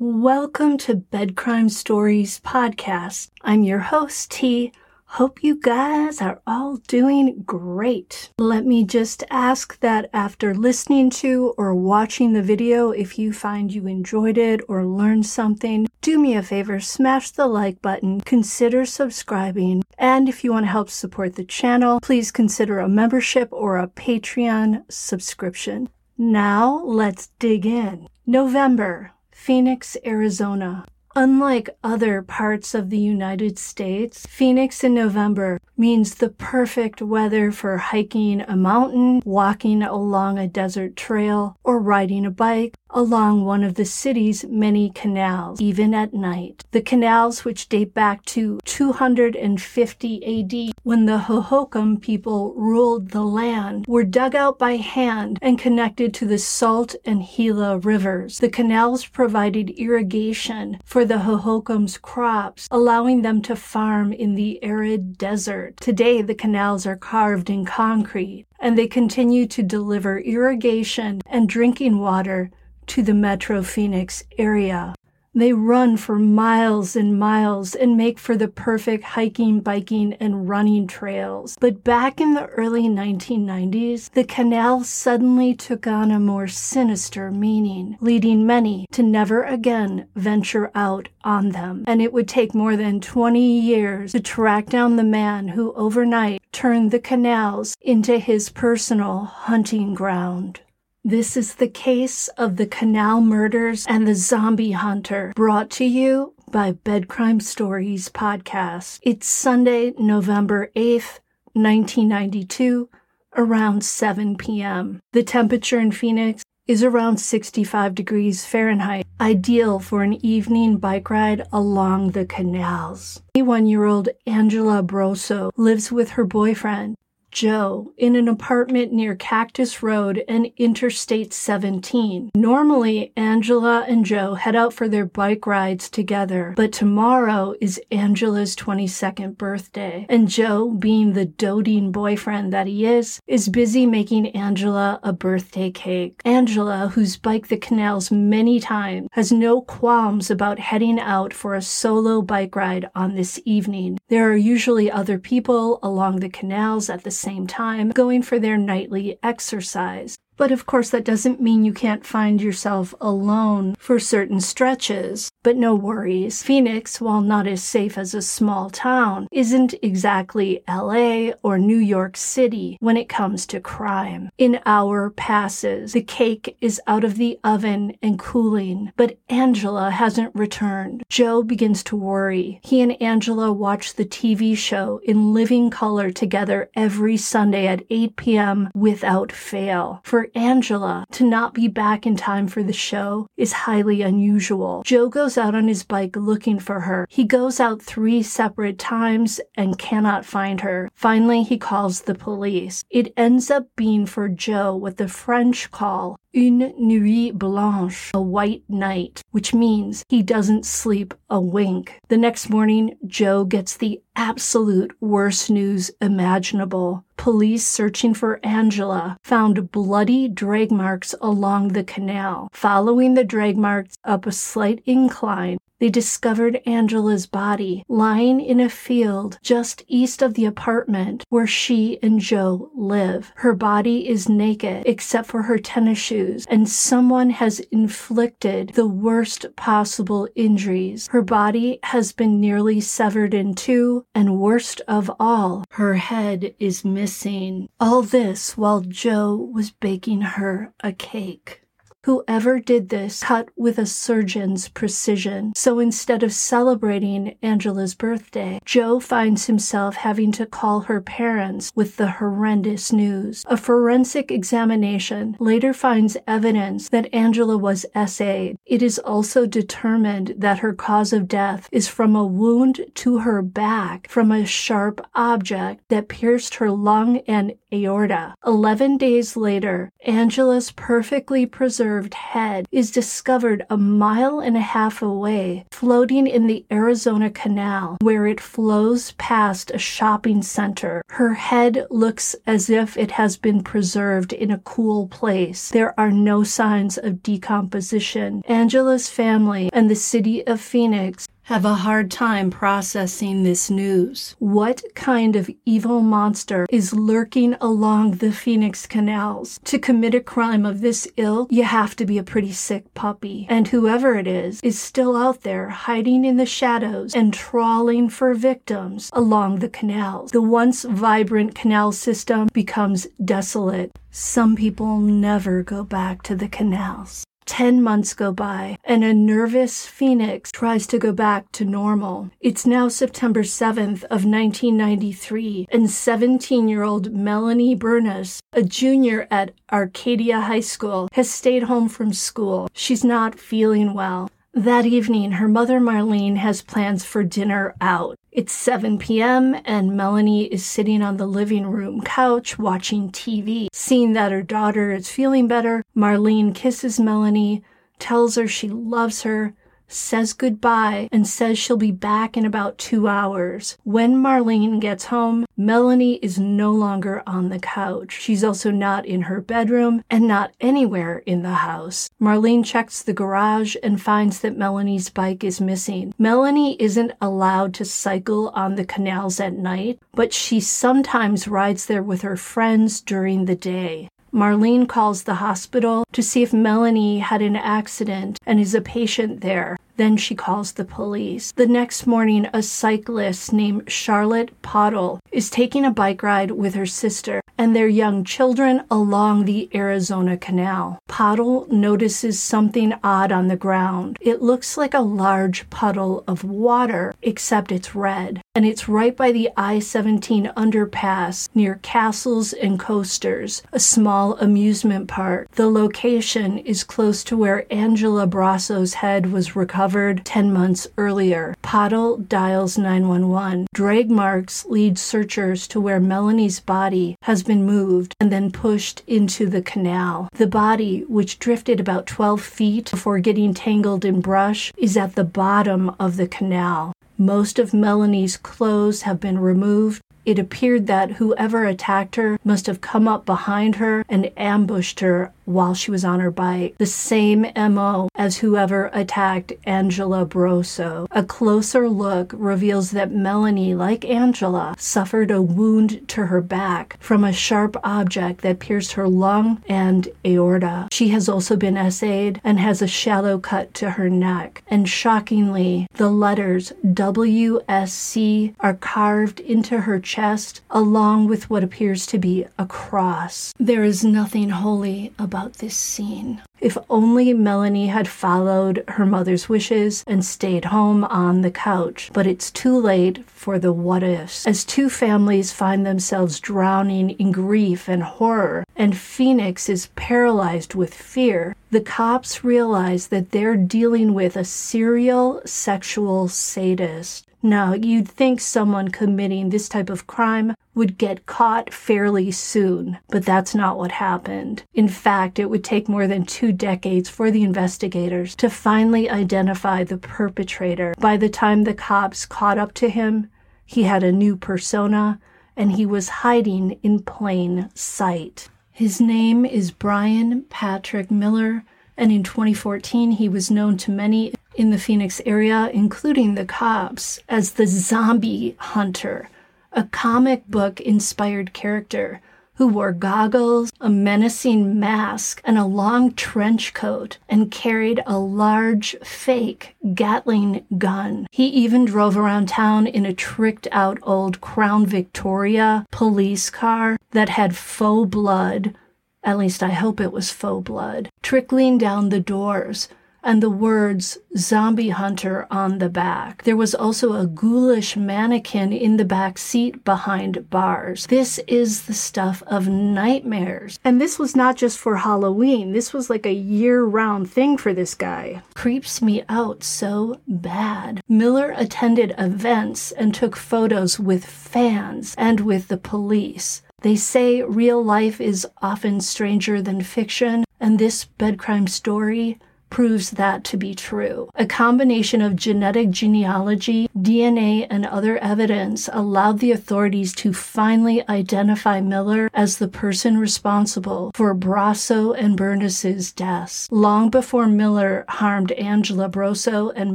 Welcome to Bed Crime Stories podcast. I'm your host, T. Hope you guys are all doing great. Let me just ask that after listening to or watching the video, if you find you enjoyed it or learned something, do me a favor, smash the like button, consider subscribing, and if you want to help support the channel, please consider a membership or a Patreon subscription. Now let's dig in. November Phoenix, Arizona. Unlike other parts of the United States, Phoenix in November means the perfect weather for hiking a mountain, walking along a desert trail, or riding a bike along one of the city's many canals, even at night. The canals, which date back to 250 AD, when the Hohokam people ruled the land, were dug out by hand and connected to the Salt and Gila rivers. The canals provided irrigation for the Hohokam's crops, allowing them to farm in the arid desert. Today, the canals are carved in concrete and they continue to deliver irrigation and drinking water to the Metro Phoenix area. They run for miles and miles and make for the perfect hiking, biking, and running trails. But back in the early 1990s, the canal suddenly took on a more sinister meaning, leading many to never again venture out on them. And it would take more than 20 years to track down the man who overnight turned the canals into his personal hunting ground. This is the case of the Canal Murders and the Zombie Hunter, brought to you by Bed Crime Stories podcast. It's Sunday, November 8th, 1992, around 7 p.m. The temperature in Phoenix is around 65 degrees Fahrenheit, ideal for an evening bike ride along the canals. 21 year old Angela Brosso lives with her boyfriend, Joe in an apartment near Cactus Road and Interstate 17. Normally, Angela and Joe head out for their bike rides together, but tomorrow is Angela's 22nd birthday, and Joe, being the doting boyfriend that he is, is busy making Angela a birthday cake. Angela, who's biked the canals many times, has no qualms about heading out for a solo bike ride on this evening. There are usually other people along the canals at the same time, going for their nightly exercise. But of course, that doesn't mean you can't find yourself alone for certain stretches. But no worries. Phoenix, while not as safe as a small town, isn't exactly LA or New York City when it comes to crime. An hour passes. The cake is out of the oven and cooling, but Angela hasn't returned. Joe begins to worry. He and Angela watch the TV show in living color together every Sunday at 8 p.m. without fail. For Angela to not be back in time for the show is highly unusual. Joe goes out on his bike looking for her. He goes out three separate times and cannot find her. Finally, he calls the police. It ends up being for Joe what the French call une nuit blanche, a white night, which means he doesn't sleep a wink. The next morning, Joe gets the absolute worst news imaginable. Police searching for Angela found bloody drag marks along the canal. Following the drag marks up a slight incline, they discovered Angela's body lying in a field just east of the apartment where she and Joe live. Her body is naked except for her tennis shoes, and someone has inflicted the worst possible injuries. Her body has been nearly severed in two, and worst of all, her head is missing. All this while Joe was baking her a cake. Whoever did this cut with a surgeon's precision. So instead of celebrating Angela's birthday, Joe finds himself having to call her parents with the horrendous news. A forensic examination later finds evidence that Angela was SA'd. It is also determined that her cause of death is from a wound to her back from a sharp object that pierced her lung and aorta. Eleven days later, Angela's perfectly preserved preserved head is discovered a mile and a half away, floating in the Arizona Canal, where it flows past a shopping center. Her head looks as if it has been preserved in a cool place. There are no signs of decomposition. Angela's family and the city of Phoenix have a hard time processing this news. What kind of evil monster is lurking along the Phoenix canals? To commit a crime of this ilk, you have to be a pretty sick puppy. And whoever it is, is still out there hiding in the shadows and trawling for victims along the canals. The once vibrant canal system becomes desolate. Some people never go back to the canals. Ten months go by, and a nervous Phoenix tries to go back to normal. It's now September 7th of 1993, and 17-year-old Melanie Bernas, a junior at Arcadia High School, has stayed home from school. She's not feeling well. That evening, her mother Marlene has plans for dinner out. It's 7 p.m., and Melanie is sitting on the living room couch watching TV. Seeing that her daughter is feeling better, Marlene kisses Melanie, tells her she loves her, says goodbye, and says she'll be back in about two hours. When Marlene gets home, Melanie is no longer on the couch. She's also not in her bedroom and not anywhere in the house. Marlene checks the garage and finds that Melanie's bike is missing. Melanie isn't allowed to cycle on the canals at night, but she sometimes rides there with her friends during the day. Marlene calls the hospital to see if Melanie had an accident and is a patient there. Then she calls the police. The next morning, a cyclist named Charlotte Pottle is taking a bike ride with her sister and their young children along the Arizona Canal. Pottle notices something odd on the ground. It looks like a large puddle of water, except it's red, and it's right by the I 17 underpass near Castles and Coasters, a small amusement park. The location is close to where Angela Brosso's head was recovered 10 months earlier. Pottle dials 911. Drag marks lead searchers to where Melanie's body has been moved and then pushed into the canal. The body, which drifted about 12 feet before getting tangled in brush, is at the bottom of the canal. Most of Melanie's clothes have been removed. It appeared that whoever attacked her must have come up behind her and ambushed her while she was on her bike. The same MO as whoever attacked Angela Brosso. A closer look reveals that Melanie, like Angela, suffered a wound to her back from a sharp object that pierced her lung and aorta. She has also been essayed and has a shallow cut to her neck. And shockingly, the letters WSC are carved into her chest along with what appears to be a cross. There is nothing holy about about this scene. If only Melanie had followed her mother's wishes and stayed home on the couch. But it's too late for the what ifs. As two families find themselves drowning in grief and horror, and Phoenix is paralyzed with fear, the cops realize that they're dealing with a serial sexual sadist. Now, you'd think someone committing this type of crime would get caught fairly soon, but that's not what happened. In fact, it would take more than two decades for the investigators to finally identify the perpetrator. By the time the cops caught up to him, he had a new persona and he was hiding in plain sight. His name is Bryan Patrick Miller, and in 2014 he was known to many in the Phoenix area, including the cops, as the zombie hunter, a comic book inspired character who wore goggles, a menacing mask, and a long trench coat, and carried a large fake Gatling gun. He even drove around town in a tricked out old Crown Victoria police car that had faux blood. At least I hope it was faux blood, trickling down the doors and the words zombie hunter on the back. There was also a ghoulish mannequin in the back seat behind bars. This is the stuff of nightmares. And this was not just for Halloween. This was like a year round thing for this guy. Creeps me out so bad. Miller attended events and took photos with fans and with the police. They say real life is often stranger than fiction, And this bed crime story proves that to be true. A combination of genetic genealogy, DNA, and other evidence allowed the authorities to finally identify Miller as the person responsible for Brosso and Bernas's deaths. Long before Miller harmed Angela Brosso and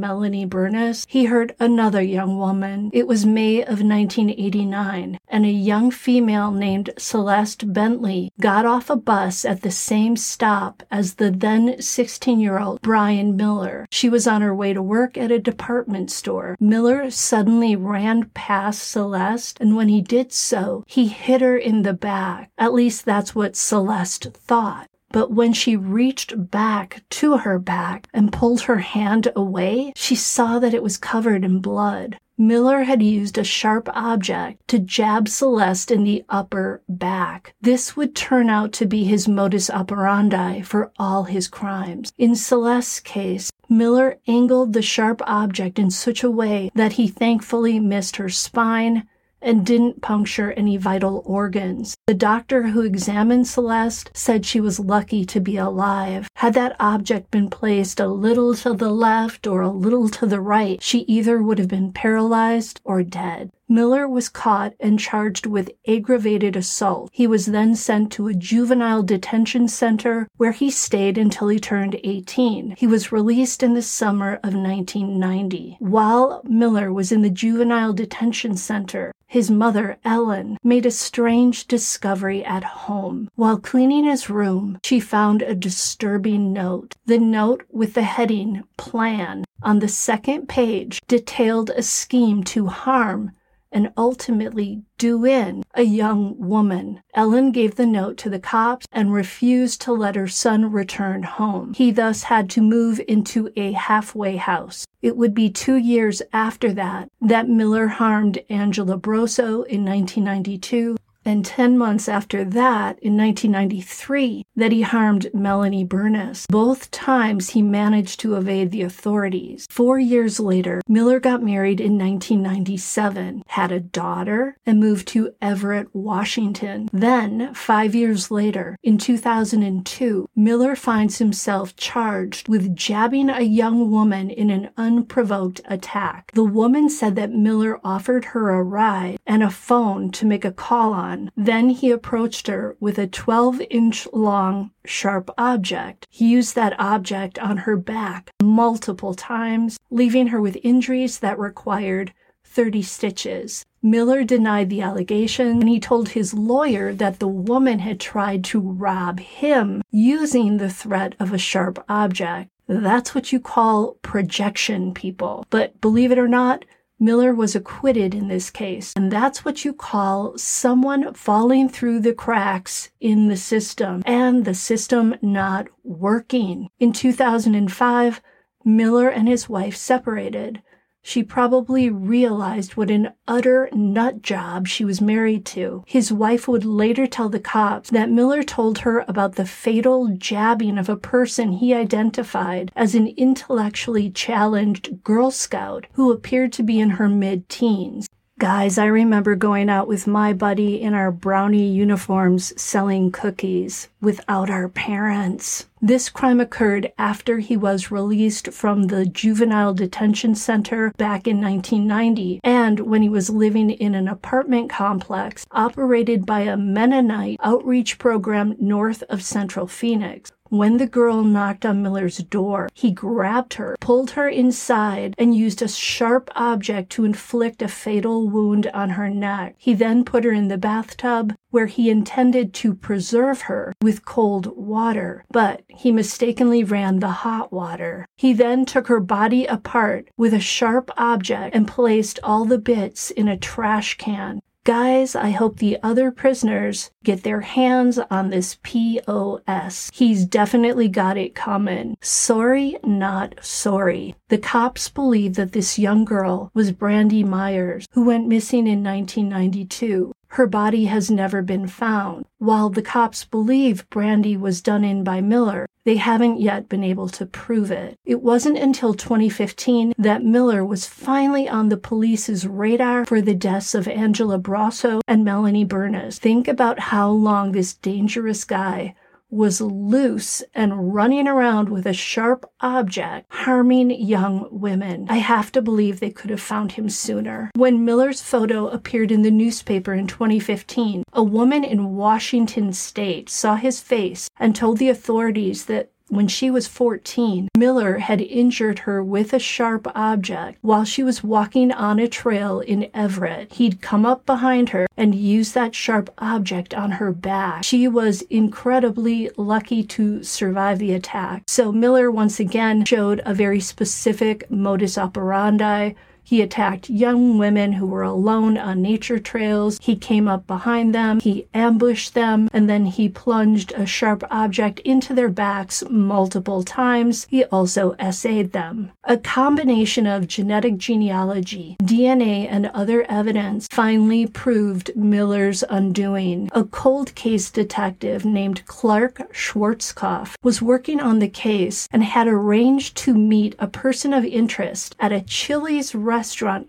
Melanie Bernas, he hurt another young woman. It was May of 1989, and a young female named Celeste Bentley got off a bus at the same stop as the then 16 year old Bryan Miller. She was on her way to work at a department store. Miller suddenly ran past Celeste, and when he did so, he hit her in the back. At least that's what Celeste thought. But when she reached back to her back and pulled her hand away, she saw that it was covered in blood. Miller had used a sharp object to jab Celeste in the upper back. This would turn out to be his modus operandi for all his crimes. In Celeste's case, Miller angled the sharp object in such a way that he thankfully missed her spine, and didn't puncture any vital organs. The doctor who examined Celeste said she was lucky to be alive. Had that object been placed a little to the left or a little to the right, she either would have been paralyzed or dead. Miller was caught and charged with aggravated assault. He was then sent to a juvenile detention center where he stayed until he turned 18. He was released in the summer of 1990. While Miller was in the juvenile detention center, his mother, Ellen, made a strange discovery at home. While cleaning his room, she found a disturbing note. The note with the heading Plan on the second page detailed a scheme to harm and ultimately do in a young woman. Ellen gave the note to the cops and refused to let her son return home. He thus had to move into a halfway house. It would be two years after that that Miller harmed Angela Brosso in 1992 and 10 months after that, in 1993, that he harmed Melanie Bernas. Both times he managed to evade the authorities. Four years later, Miller got married in 1997, had a daughter, and moved to Everett, Washington. Then, five years later, in 2002, Miller finds himself charged with jabbing a young woman in an unprovoked attack. The woman said that Miller offered her a ride and a phone to make a call on Then he approached her with a 12 inch long sharp object. He used that object on her back multiple times, leaving her with injuries that required 30 stitches. Miller denied the allegation and he told his lawyer that the woman had tried to rob him using the threat of a sharp object. That's what you call projection, people. But believe it or not, Miller was acquitted in this case. And that's what you call someone falling through the cracks in the system and the system not working. In 2005, Miller and his wife separated she probably realized what an utter nut job she was married to. His wife would later tell the cops that Miller told her about the fatal jabbing of a person he identified as an intellectually challenged Girl Scout who appeared to be in her mid teens. Guys, I remember going out with my buddy in our brownie uniforms selling cookies without our parents. This crime occurred after he was released from the juvenile detention center back in 1990 and when he was living in an apartment complex operated by a Mennonite outreach program north of central Phoenix. When the girl knocked on Miller's door, he grabbed her, pulled her inside, and used a sharp object to inflict a fatal wound on her neck. He then put her in the bathtub, where he intended to preserve her with cold water, but he mistakenly ran the hot water. He then took her body apart with a sharp object and placed all the bits in a trash can. Guys, I hope the other prisoners get their hands on this POS. He's definitely got it coming. Sorry, not sorry. The cops believe that this young girl was Brandy Myers, who went missing in 1992. Her body has never been found. While the cops believe Brandy was done in by Miller, they haven't yet been able to prove it. It wasn't until 2015 that Miller was finally on the police's radar for the deaths of Angela Brosso and Melanie Bernas. Think about how long this dangerous guy was loose and running around with a sharp object, harming young women. I have to believe they could have found him sooner. When Miller's photo appeared in the newspaper in 2015, a woman in Washington state saw his face and told the authorities that when she was 14, Miller had injured her with a sharp object while she was walking on a trail in Everett. He'd come up behind her and used that sharp object on her back. She was incredibly lucky to survive the attack. So Miller once again showed a very specific modus operandi he attacked young women who were alone on nature trails. He came up behind them, he ambushed them, and then he plunged a sharp object into their backs multiple times. He also essayed them. A combination of genetic genealogy, DNA, and other evidence finally proved Miller's undoing. A cold case detective named Clark Schwarzkopf was working on the case and had arranged to meet a person of interest at a Chili's restaurant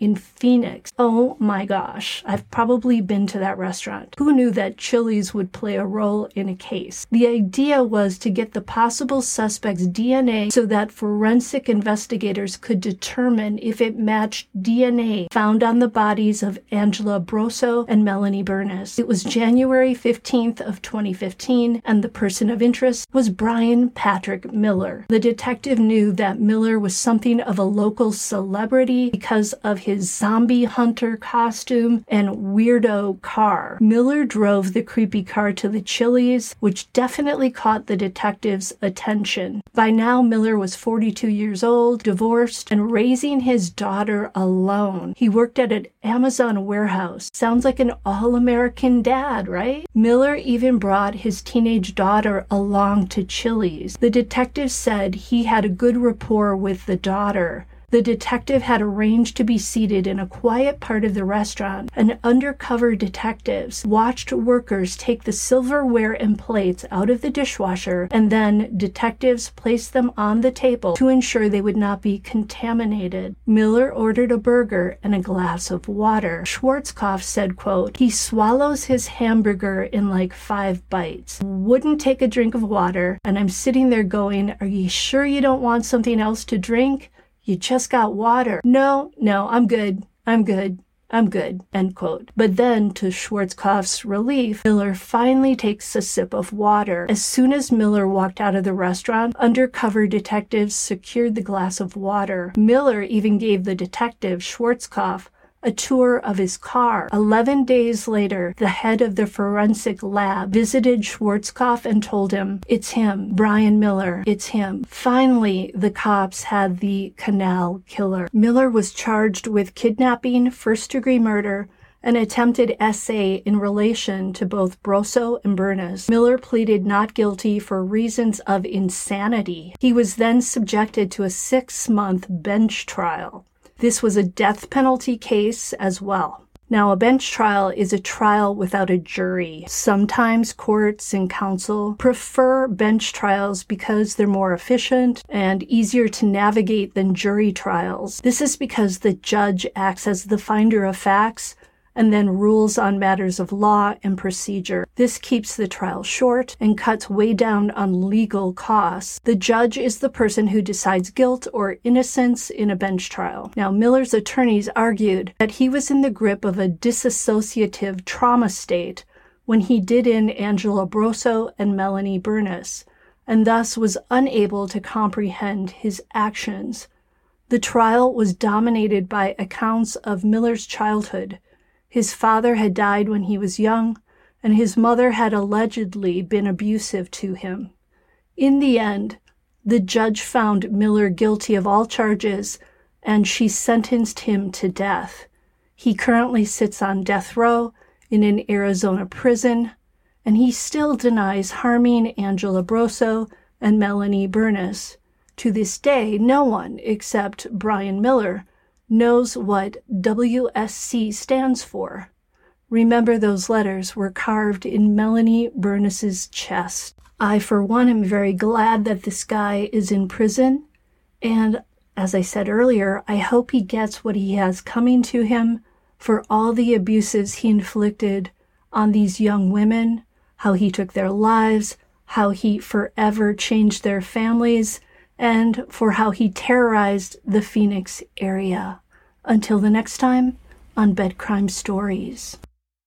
in Phoenix. Oh my gosh, I've probably been to that restaurant. Who knew that Chili's would play a role in a case? The idea was to get the possible suspect's DNA so that forensic investigators could determine if it matched DNA found on the bodies of Angela Brosso and Melanie Bernas. It was January 15th of 2015 and the person of interest was Bryan Patrick Miller. The detective knew that Miller was something of a local celebrity because because of his zombie hunter costume and weirdo car. Miller drove the creepy car to the Chili's, which definitely caught the detective's attention. By now, Miller was 42 years old, divorced, and raising his daughter alone. He worked at an Amazon warehouse. Sounds like an all American dad, right? Miller even brought his teenage daughter along to Chili's. The detective said he had a good rapport with the daughter. The detective had arranged to be seated in a quiet part of the restaurant, and undercover detectives watched workers take the silverware and plates out of the dishwasher, and then detectives placed them on the table to ensure they would not be contaminated. Miller ordered a burger and a glass of water. Schwarzkopf said, quote, he swallows his hamburger in like five bites, wouldn't take a drink of water, and I'm sitting there going, are you sure you don't want something else to drink? You just got water. No, no, I'm good. I'm good. I'm good, end quote. But then, to Schwarzkopf's relief, Miller finally takes a sip of water. As soon as Miller walked out of the restaurant, undercover detectives secured the glass of water. Miller even gave the detective, Schwarzkopf, a tour of his car. Eleven days later, the head of the forensic lab visited Schwarzkopf and told him, It's him, Bryan Miller. It's him. Finally, the cops had the canal killer. Miller was charged with kidnapping, first degree murder, an attempted essay in relation to both Brosso and Bernas. Miller pleaded not guilty for reasons of insanity. He was then subjected to a six month bench trial. This was a death penalty case as well. Now, a bench trial is a trial without a jury. Sometimes courts and counsel prefer bench trials because they're more efficient and easier to navigate than jury trials. This is because the judge acts as the finder of facts and then rules on matters of law and procedure. This keeps the trial short and cuts way down on legal costs. The judge is the person who decides guilt or innocence in a bench trial. Now, Miller's attorneys argued that he was in the grip of a dissociative trauma state when he did in Angela Brosso and Melanie Bernas, and thus was unable to comprehend his actions. The trial was dominated by accounts of Miller's childhood, his father had died when he was young, and his mother had allegedly been abusive to him. In the end, the judge found Miller guilty of all charges and she sentenced him to death. He currently sits on death row in an Arizona prison, and he still denies harming Angela Brosso and Melanie Bernas. To this day, no one except Bryan Miller knows what WSC stands for. Remember, those letters were carved in Melanie Bernas's chest. I, for one, am very glad that this guy is in prison. And as I said earlier, I hope he gets what he has coming to him for all the abuses he inflicted on these young women, how he took their lives, how he forever changed their families, and for how he terrorized the Phoenix area. Until the next time on Bed Crime Stories.